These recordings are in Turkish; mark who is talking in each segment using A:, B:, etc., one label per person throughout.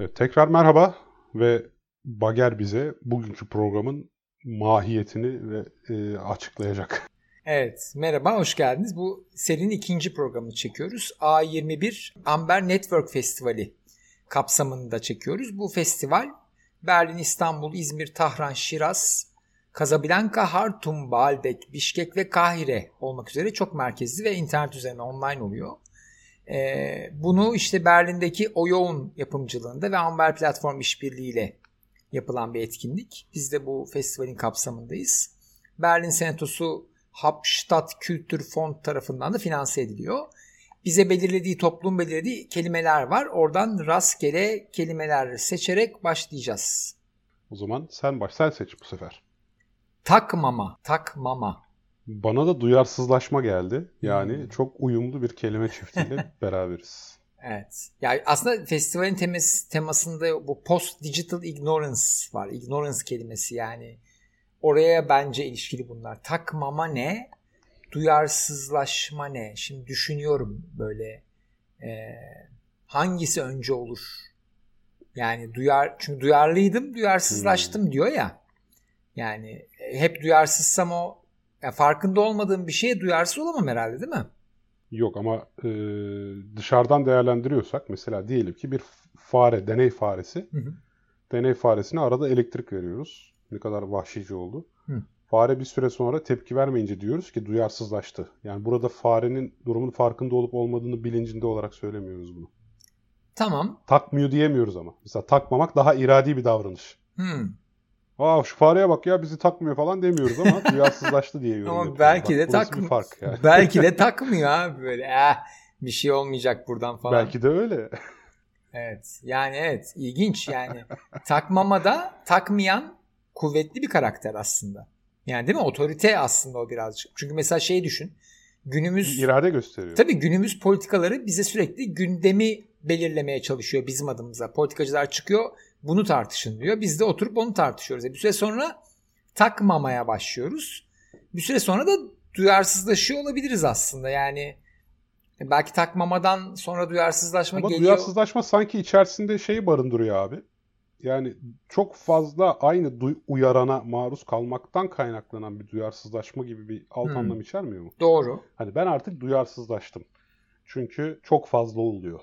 A: Evet, tekrar merhaba ve Bager bize bugünkü programın mahiyetini ve e, açıklayacak.
B: Evet, merhaba, hoş geldiniz. Bu serinin ikinci programını çekiyoruz. A21 Amber Network Festivali kapsamında çekiyoruz. Bu festival Berlin, İstanbul, İzmir, Tahran, Şiraz, Casablanca, Hartum, Baalbek, Bişkek ve Kahire olmak üzere çok merkezli ve internet üzerine online oluyor. Ee, bunu işte Berlin'deki Oyoğun yapımcılığında ve Amber Platform işbirliğiyle yapılan bir etkinlik. Biz de bu festivalin kapsamındayız. Berlin Senatosu Hauptstadt Fond tarafından da finanse ediliyor. Bize belirlediği, toplum belirlediği kelimeler var. Oradan rastgele kelimeler seçerek başlayacağız.
A: O zaman sen baş, sen seç bu sefer.
B: Takmama, takmama.
A: Bana da duyarsızlaşma geldi. Yani hmm. çok uyumlu bir kelime çiftiyle beraberiz.
B: Evet. Yani aslında festivalin teması, temasında bu post digital ignorance var. Ignorance kelimesi yani. Oraya bence ilişkili bunlar. Takmama ne? Duyarsızlaşma ne? Şimdi düşünüyorum böyle e, hangisi önce olur? Yani duyar çünkü duyarlıydım, duyarsızlaştım hmm. diyor ya. Yani hep duyarsızsam o ya farkında olmadığım bir şeye duyarsız olamam herhalde değil mi?
A: Yok ama e, dışarıdan değerlendiriyorsak mesela diyelim ki bir fare, deney faresi. Hı hı. Deney faresine arada elektrik veriyoruz. Ne kadar vahşice oldu. Hı. Fare bir süre sonra tepki vermeyince diyoruz ki duyarsızlaştı. Yani burada farenin durumun farkında olup olmadığını bilincinde olarak söylemiyoruz bunu.
B: Tamam.
A: Takmıyor diyemiyoruz ama. Mesela takmamak daha iradi bir davranış. Hmm. Aa şu fareye bak ya bizi takmıyor falan demiyoruz ama duyarsızlaştı diye yorum
B: Ama belki de takmıyor. Yani. Belki de takmıyor abi böyle. Eh, bir şey olmayacak buradan falan.
A: Belki de öyle.
B: Evet. Yani evet ilginç yani. Takmamada takmayan kuvvetli bir karakter aslında. Yani değil mi? Otorite aslında o birazcık. Çünkü mesela şey düşün. Günümüz
A: irade gösteriyor.
B: Tabii günümüz politikaları bize sürekli gündemi belirlemeye çalışıyor bizim adımıza. Politikacılar çıkıyor bunu tartışın diyor. Biz de oturup onu tartışıyoruz. E bir süre sonra takmamaya başlıyoruz. Bir süre sonra da duyarsızlaşıyor olabiliriz aslında. Yani e, belki takmamadan sonra duyarsızlaşma
A: Ama
B: geliyor.
A: duyarsızlaşma sanki içerisinde şeyi barındırıyor abi. Yani çok fazla aynı uyarana maruz kalmaktan kaynaklanan bir duyarsızlaşma gibi bir alt hmm. anlam içermiyor mu?
B: Doğru.
A: Hani ben artık duyarsızlaştım. Çünkü çok fazla oluyor.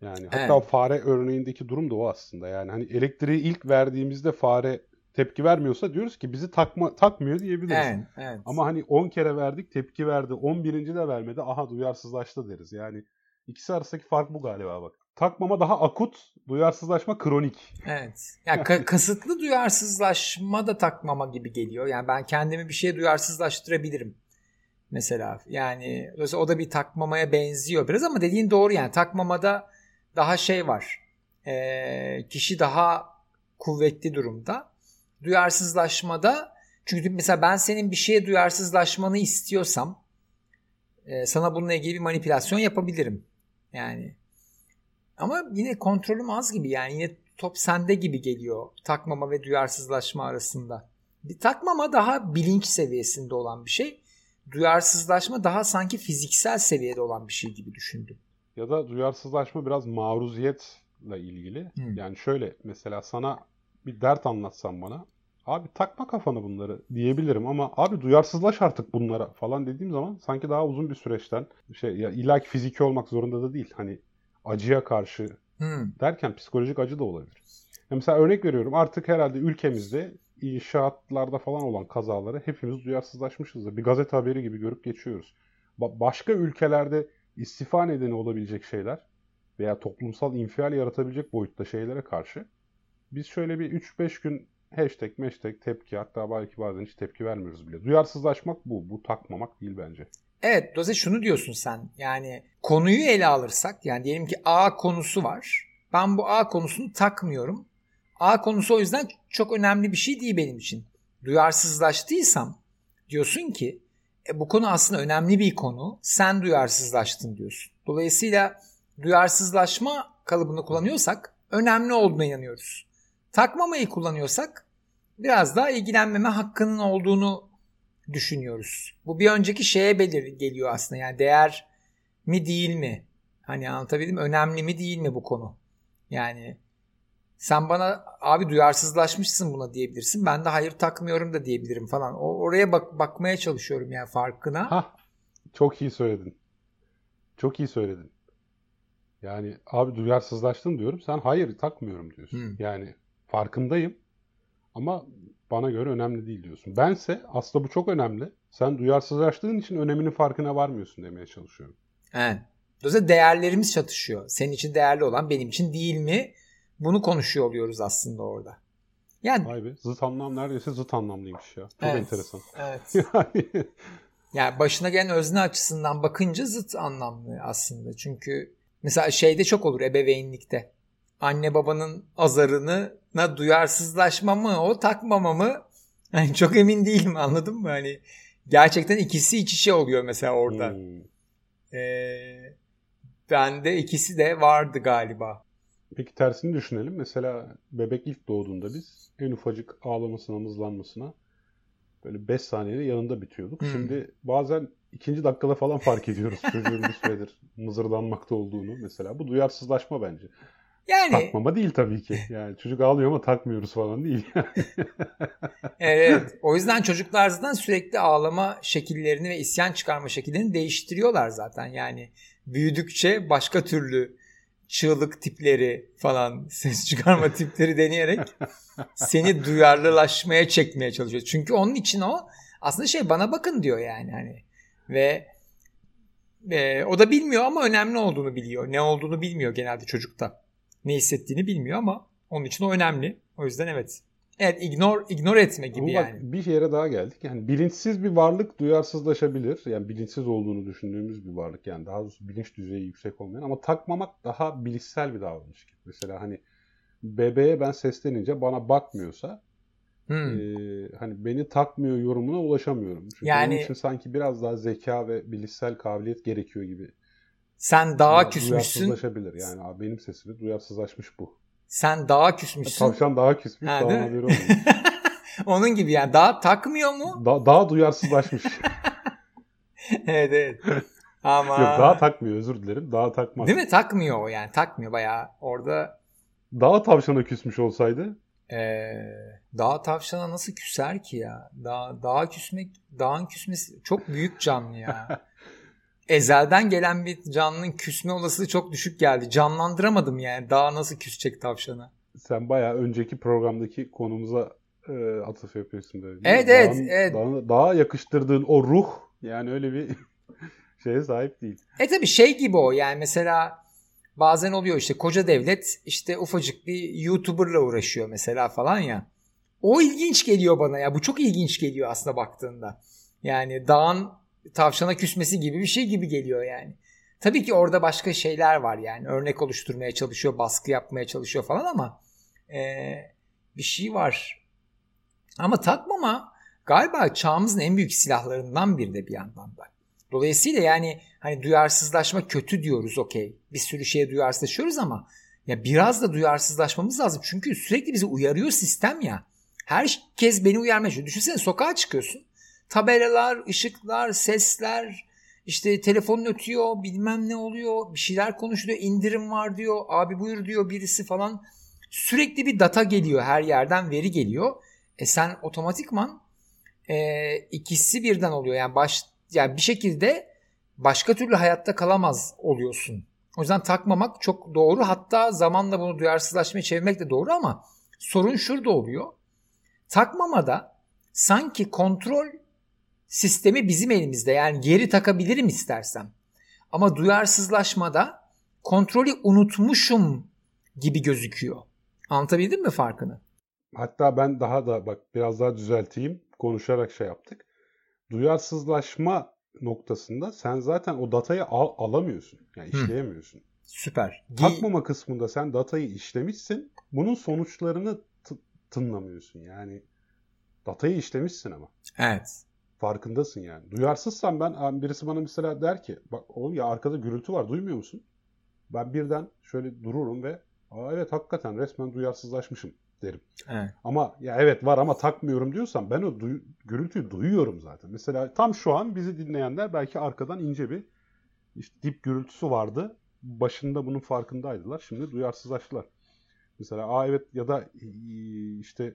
A: Yani hatta evet. fare örneğindeki durum da o aslında. Yani hani elektriği ilk verdiğimizde fare tepki vermiyorsa diyoruz ki bizi takma takmıyor diyebiliriz. Evet, evet. Ama hani 10 kere verdik tepki verdi. 11. de vermedi. Aha duyarsızlaştı deriz. Yani ikisi arasındaki fark bu galiba bak. Takmama daha akut, duyarsızlaşma kronik.
B: Evet. Yani ka- kasıtlı duyarsızlaşma da takmama gibi geliyor. Yani ben kendimi bir şeye duyarsızlaştırabilirim. Mesela yani o da bir takmamaya benziyor biraz ama dediğin doğru yani takmamada daha şey var. E, kişi daha kuvvetli durumda. Duyarsızlaşmada çünkü mesela ben senin bir şeye duyarsızlaşmanı istiyorsam e, sana bununla ilgili bir manipülasyon yapabilirim. Yani ama yine kontrolüm az gibi yani yine top sende gibi geliyor takmama ve duyarsızlaşma arasında. Bir takmama daha bilinç seviyesinde olan bir şey. Duyarsızlaşma daha sanki fiziksel seviyede olan bir şey gibi düşündüm
A: ya da duyarsızlaşma biraz maruziyetle ilgili. Hmm. Yani şöyle mesela sana bir dert anlatsam bana abi takma kafanı bunları diyebilirim ama abi duyarsızlaş artık bunlara falan dediğim zaman sanki daha uzun bir süreçten şey ya illa ki fiziki olmak zorunda da değil. Hani acıya karşı hmm. derken psikolojik acı da olabilir. Ya mesela örnek veriyorum artık herhalde ülkemizde inşaatlarda falan olan kazaları hepimiz duyarsızlaşmışızdır. Bir gazete haberi gibi görüp geçiyoruz. Ba- başka ülkelerde istifa nedeni olabilecek şeyler veya toplumsal infial yaratabilecek boyutta şeylere karşı biz şöyle bir 3-5 gün hashtag, hashtag tepki hatta belki bazen hiç tepki vermiyoruz bile. Duyarsızlaşmak bu. Bu takmamak değil bence.
B: Evet Doze şunu diyorsun sen. Yani konuyu ele alırsak yani diyelim ki A konusu var. Ben bu A konusunu takmıyorum. A konusu o yüzden çok önemli bir şey değil benim için. Duyarsızlaştıysam diyorsun ki e, bu konu aslında önemli bir konu. Sen duyarsızlaştın diyorsun. Dolayısıyla duyarsızlaşma kalıbını kullanıyorsak önemli olduğuna inanıyoruz. Takmamayı kullanıyorsak biraz daha ilgilenmeme hakkının olduğunu düşünüyoruz. Bu bir önceki şeye belir geliyor aslında. Yani değer mi değil mi? Hani anlatabildim Önemli mi değil mi bu konu? Yani Sen bana abi duyarsızlaşmışsın buna diyebilirsin. Ben de hayır takmıyorum da diyebilirim falan. O, oraya bak bakmaya çalışıyorum yani farkına.
A: Hah, çok iyi söyledin. Çok iyi söyledin. Yani abi duyarsızlaştın diyorum. Sen hayır takmıyorum diyorsun. Hmm. Yani farkındayım ama bana göre önemli değil diyorsun. Bense aslında bu çok önemli. Sen duyarsızlaştığın için öneminin farkına varmıyorsun demeye çalışıyorum.
B: Evet. Dolayısıyla değerlerimiz çatışıyor. Senin için değerli olan benim için değil mi? Bunu konuşuyor oluyoruz aslında orada.
A: Yani Vay be, zıt anlam neredeyse zıt anlamlıymış ya. Çok evet, enteresan.
B: Evet. yani... yani başına gelen özne açısından bakınca zıt anlamlı aslında. Çünkü mesela şeyde çok olur ebeveynlikte. Anne babanın azarını na duyarsızlaşma mı o takmama mı? Yani çok emin değilim anladın mı? Hani gerçekten ikisi iç içe oluyor mesela orada. Hmm. Ee, bende ikisi de vardı galiba.
A: Peki tersini düşünelim. Mesela bebek ilk doğduğunda biz en ufacık ağlamasına, mızlanmasına böyle 5 saniyede yanında bitiyorduk. Hmm. Şimdi bazen ikinci dakikada falan fark ediyoruz çocuğun bir süredir mızırdanmakta olduğunu mesela. Bu duyarsızlaşma bence. Yani takmama değil tabii ki. Yani çocuk ağlıyor ama takmıyoruz falan değil.
B: evet. O yüzden çocuklar zaten sürekli ağlama şekillerini ve isyan çıkarma şekillerini değiştiriyorlar zaten. Yani büyüdükçe başka türlü çığlık tipleri falan ses çıkarma tipleri deneyerek seni duyarlılaşmaya çekmeye çalışıyor. Çünkü onun için o aslında şey bana bakın diyor yani hani ve e, o da bilmiyor ama önemli olduğunu biliyor. Ne olduğunu bilmiyor genelde çocukta. Ne hissettiğini bilmiyor ama onun için o önemli. O yüzden evet Evet ignore, ignore etme gibi Ama yani. Bak,
A: bir yere daha geldik. Yani bilinçsiz bir varlık duyarsızlaşabilir. Yani bilinçsiz olduğunu düşündüğümüz bir varlık. Yani daha doğrusu bilinç düzeyi yüksek olmayan. Ama takmamak daha bilişsel bir davranış gibi. Mesela hani bebeğe ben seslenince bana bakmıyorsa hmm. e, hani beni takmıyor yorumuna ulaşamıyorum. Çünkü yani, onun için sanki biraz daha zeka ve bilişsel kabiliyet gerekiyor gibi.
B: Sen daha yani küsmüşsün.
A: Duyarsızlaşabilir. Yani benim sesimi duyarsızlaşmış bu.
B: Sen daha küsmüşsün.
A: Tavşan daha küsmüş. Ha, daha
B: Onun gibi yani daha takmıyor mu?
A: Da- daha duyarsızlaşmış.
B: evet evet. Ama...
A: Yok daha takmıyor özür dilerim. Daha takmaz.
B: Değil mi? Takmıyor o yani. Takmıyor bayağı. Orada...
A: Daha tavşana küsmüş olsaydı?
B: Ee, daha tavşana nasıl küser ki ya? Daha, daha küsmek, dağın küsmesi çok büyük canlı ya. ezelden gelen bir canlının küsme olasılığı çok düşük geldi. Canlandıramadım yani. Daha nasıl küsecek tavşana?
A: Sen bayağı önceki programdaki konumuza e, atıf yapıyorsun böyle.
B: Evet evet, Dağın, evet.
A: Daha, daha yakıştırdığın o ruh yani öyle bir şeye sahip değil.
B: E tabii şey gibi o yani mesela bazen oluyor işte koca devlet işte ufacık bir YouTuber'la uğraşıyor mesela falan ya. O ilginç geliyor bana ya. Bu çok ilginç geliyor aslında baktığında. Yani dağın tavşana küsmesi gibi bir şey gibi geliyor yani. Tabii ki orada başka şeyler var yani. Örnek oluşturmaya çalışıyor, baskı yapmaya çalışıyor falan ama e, bir şey var. Ama takmama galiba çağımızın en büyük silahlarından biri de bir yandan da. Dolayısıyla yani hani duyarsızlaşma kötü diyoruz okey. Bir sürü şeye duyarsızlaşıyoruz ama ya biraz da duyarsızlaşmamız lazım. Çünkü sürekli bizi uyarıyor sistem ya. Herkes beni uyarmaya çalışıyor. Düşünsene sokağa çıkıyorsun. Tabelalar, ışıklar, sesler, işte telefonun ötüyor, bilmem ne oluyor, bir şeyler konuşuluyor, indirim var diyor, abi buyur diyor birisi falan. Sürekli bir data geliyor, her yerden veri geliyor. E sen otomatikman e, ikisi birden oluyor. Yani baş yani bir şekilde başka türlü hayatta kalamaz oluyorsun. O yüzden takmamak çok doğru. Hatta zamanla bunu duyarsızlaşmaya çevirmek de doğru ama sorun şurada oluyor. Takmamada sanki kontrol sistemi bizim elimizde. Yani geri takabilirim istersem. Ama duyarsızlaşmada kontrolü unutmuşum gibi gözüküyor. Anlatabildim mi farkını?
A: Hatta ben daha da bak biraz daha düzelteyim. Konuşarak şey yaptık. Duyarsızlaşma noktasında sen zaten o datayı al, alamıyorsun. Yani işleyemiyorsun. Hı.
B: Süper.
A: Takmama kısmında sen datayı işlemişsin. Bunun sonuçlarını tınlamıyorsun. Yani datayı işlemişsin ama.
B: Evet.
A: Farkındasın yani. Duyarsızsan ben birisi bana mesela der ki bak oğlum ya arkada gürültü var duymuyor musun? Ben birden şöyle dururum ve Aa, evet hakikaten resmen duyarsızlaşmışım derim.
B: Evet.
A: Ama ya evet var ama takmıyorum diyorsam ben o duy- gürültüyü duyuyorum zaten. Mesela tam şu an bizi dinleyenler belki arkadan ince bir işte dip gürültüsü vardı. Başında bunun farkındaydılar. Şimdi duyarsızlaştılar. Mesela aa evet ya da işte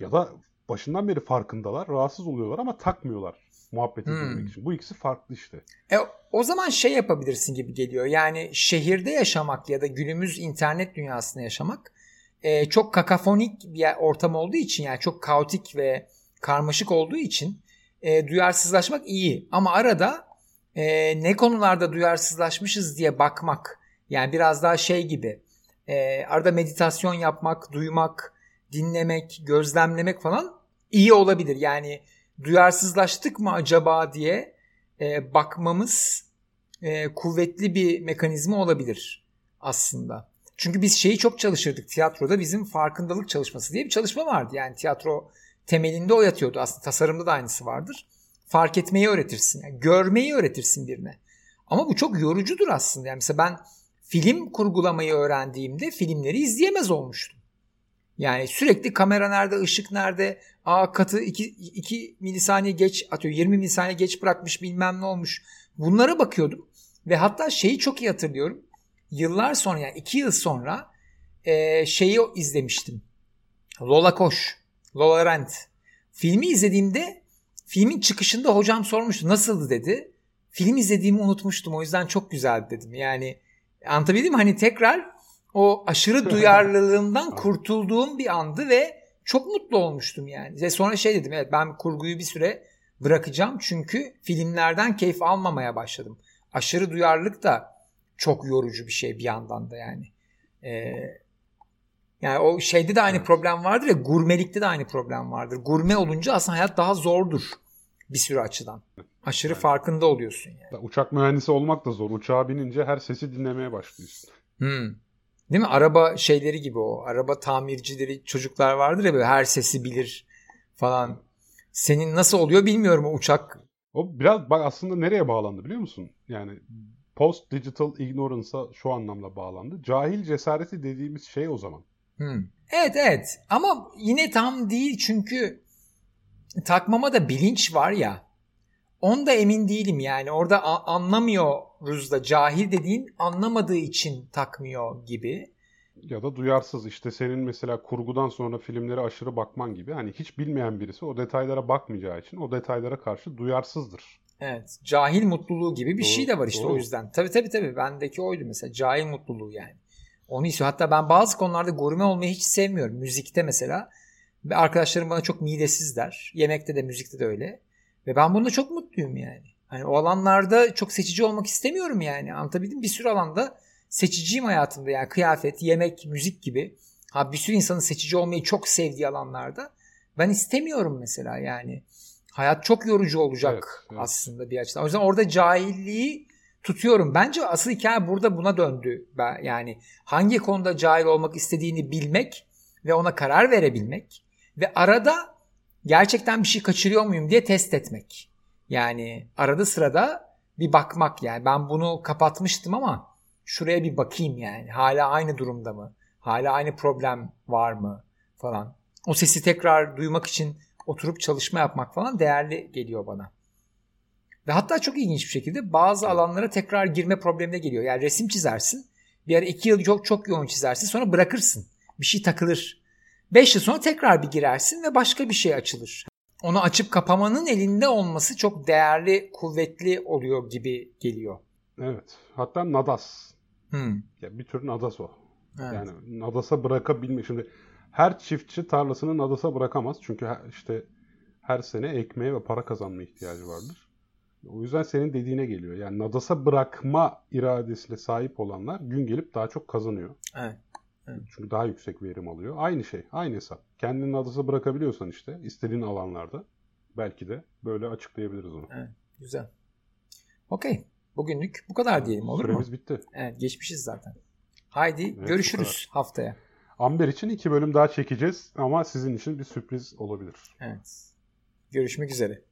A: ya da başından beri farkındalar, rahatsız oluyorlar ama takmıyorlar muhabbet edilmek hmm. için. Bu ikisi farklı işte.
B: E, o zaman şey yapabilirsin gibi geliyor. Yani şehirde yaşamak ya da günümüz internet dünyasında yaşamak e, çok kakafonik bir ortam olduğu için yani çok kaotik ve karmaşık olduğu için e, duyarsızlaşmak iyi. Ama arada e, ne konularda duyarsızlaşmışız diye bakmak yani biraz daha şey gibi e, arada meditasyon yapmak, duymak, dinlemek, gözlemlemek falan iyi olabilir. Yani duyarsızlaştık mı acaba diye e, bakmamız e, kuvvetli bir mekanizma olabilir aslında. Çünkü biz şeyi çok çalışırdık tiyatroda bizim farkındalık çalışması diye bir çalışma vardı. Yani tiyatro temelinde o yatıyordu. Aslında tasarımda da aynısı vardır. Fark etmeyi öğretirsin. Yani görmeyi öğretirsin birine. Ama bu çok yorucudur aslında. Yani mesela ben film kurgulamayı öğrendiğimde filmleri izleyemez olmuştum. Yani sürekli kamera nerede, ışık nerede, aa katı 2 milisaniye geç atıyor, 20 milisaniye geç bırakmış bilmem ne olmuş. Bunlara bakıyordum ve hatta şeyi çok iyi hatırlıyorum. Yıllar sonra yani 2 yıl sonra e, şeyi izlemiştim. Lola Koş, Lola Rent. Filmi izlediğimde filmin çıkışında hocam sormuştu nasıldı dedi. Film izlediğimi unutmuştum o yüzden çok güzeldi dedim. Yani anlatabildim mi? Hani tekrar o aşırı duyarlılığımdan kurtulduğum bir andı ve çok mutlu olmuştum yani. Ve sonra şey dedim evet ben kurguyu bir süre bırakacağım çünkü filmlerden keyif almamaya başladım. Aşırı duyarlılık da çok yorucu bir şey bir yandan da yani. Ee, yani o şeyde de aynı evet. problem vardır ya gurmelikte de aynı problem vardır. Gurme olunca aslında hayat daha zordur bir sürü açıdan. Aşırı yani, farkında oluyorsun yani.
A: Uçak mühendisi olmak da zor. Uçağa binince her sesi dinlemeye başlıyorsun.
B: Hmm. Değil mi? Araba şeyleri gibi o. Araba tamircileri çocuklar vardır ya böyle her sesi bilir falan. Senin nasıl oluyor bilmiyorum o uçak.
A: O biraz bak aslında nereye bağlandı biliyor musun? Yani post digital ignorance'a şu anlamda bağlandı. Cahil cesareti dediğimiz şey o zaman.
B: Hmm. Evet evet ama yine tam değil çünkü takmama da bilinç var ya. Onda emin değilim yani. Orada anlamıyoruz da cahil dediğin anlamadığı için takmıyor gibi.
A: Ya da duyarsız işte senin mesela kurgudan sonra filmlere aşırı bakman gibi. Hani hiç bilmeyen birisi o detaylara bakmayacağı için o detaylara karşı duyarsızdır.
B: Evet. Cahil mutluluğu gibi bir doğru, şey de var işte doğru. o yüzden. Tabii tabii tabii. Bendeki oydu mesela. Cahil mutluluğu yani. Onu istiyor. Hatta ben bazı konularda gurme olmayı hiç sevmiyorum. Müzikte mesela. Arkadaşlarım bana çok midesiz der. Yemekte de müzikte de öyle. Ve ben bunda çok mutluyum yani. Hani o alanlarda çok seçici olmak istemiyorum yani. Anlatabildim Bir sürü alanda seçiciyim hayatımda yani kıyafet, yemek, müzik gibi. Ha bir sürü insanın seçici olmayı çok sevdiği alanlarda. Ben istemiyorum mesela yani. Hayat çok yorucu olacak evet, evet. aslında bir açıdan. O yüzden orada cahilliği tutuyorum. Bence asıl hikaye burada buna döndü. Yani hangi konuda cahil olmak istediğini bilmek ve ona karar verebilmek ve arada gerçekten bir şey kaçırıyor muyum diye test etmek. Yani arada sırada bir bakmak yani ben bunu kapatmıştım ama şuraya bir bakayım yani. Hala aynı durumda mı? Hala aynı problem var mı falan. O sesi tekrar duymak için oturup çalışma yapmak falan değerli geliyor bana. Ve hatta çok ilginç bir şekilde bazı alanlara tekrar girme problemine geliyor. Yani resim çizersin. Bir ara iki yıl çok çok yoğun çizersin. Sonra bırakırsın. Bir şey takılır. 5 yıl sonra tekrar bir girersin ve başka bir şey açılır. Onu açıp kapamanın elinde olması çok değerli, kuvvetli oluyor gibi geliyor.
A: Evet. Hatta nadas. Hmm. Ya bir tür nadas o. Evet. Yani nadasa bırakabilmek. Şimdi her çiftçi tarlasını nadasa bırakamaz. Çünkü işte her sene ekmeğe ve para kazanma ihtiyacı vardır. O yüzden senin dediğine geliyor. Yani nadasa bırakma iradesiyle sahip olanlar gün gelip daha çok kazanıyor.
B: Evet.
A: Çünkü daha yüksek verim alıyor. Aynı şey, aynı hesap. Kendini adası bırakabiliyorsan işte istediğin alanlarda belki de böyle açıklayabiliriz onu.
B: Evet, güzel. Okey. Bugünlük bu kadar diyelim olur
A: Süremiz
B: mu?
A: Süremiz bitti.
B: Evet geçmişiz zaten. Haydi evet, görüşürüz haftaya.
A: Amber için iki bölüm daha çekeceğiz ama sizin için bir sürpriz olabilir.
B: Evet. Görüşmek üzere.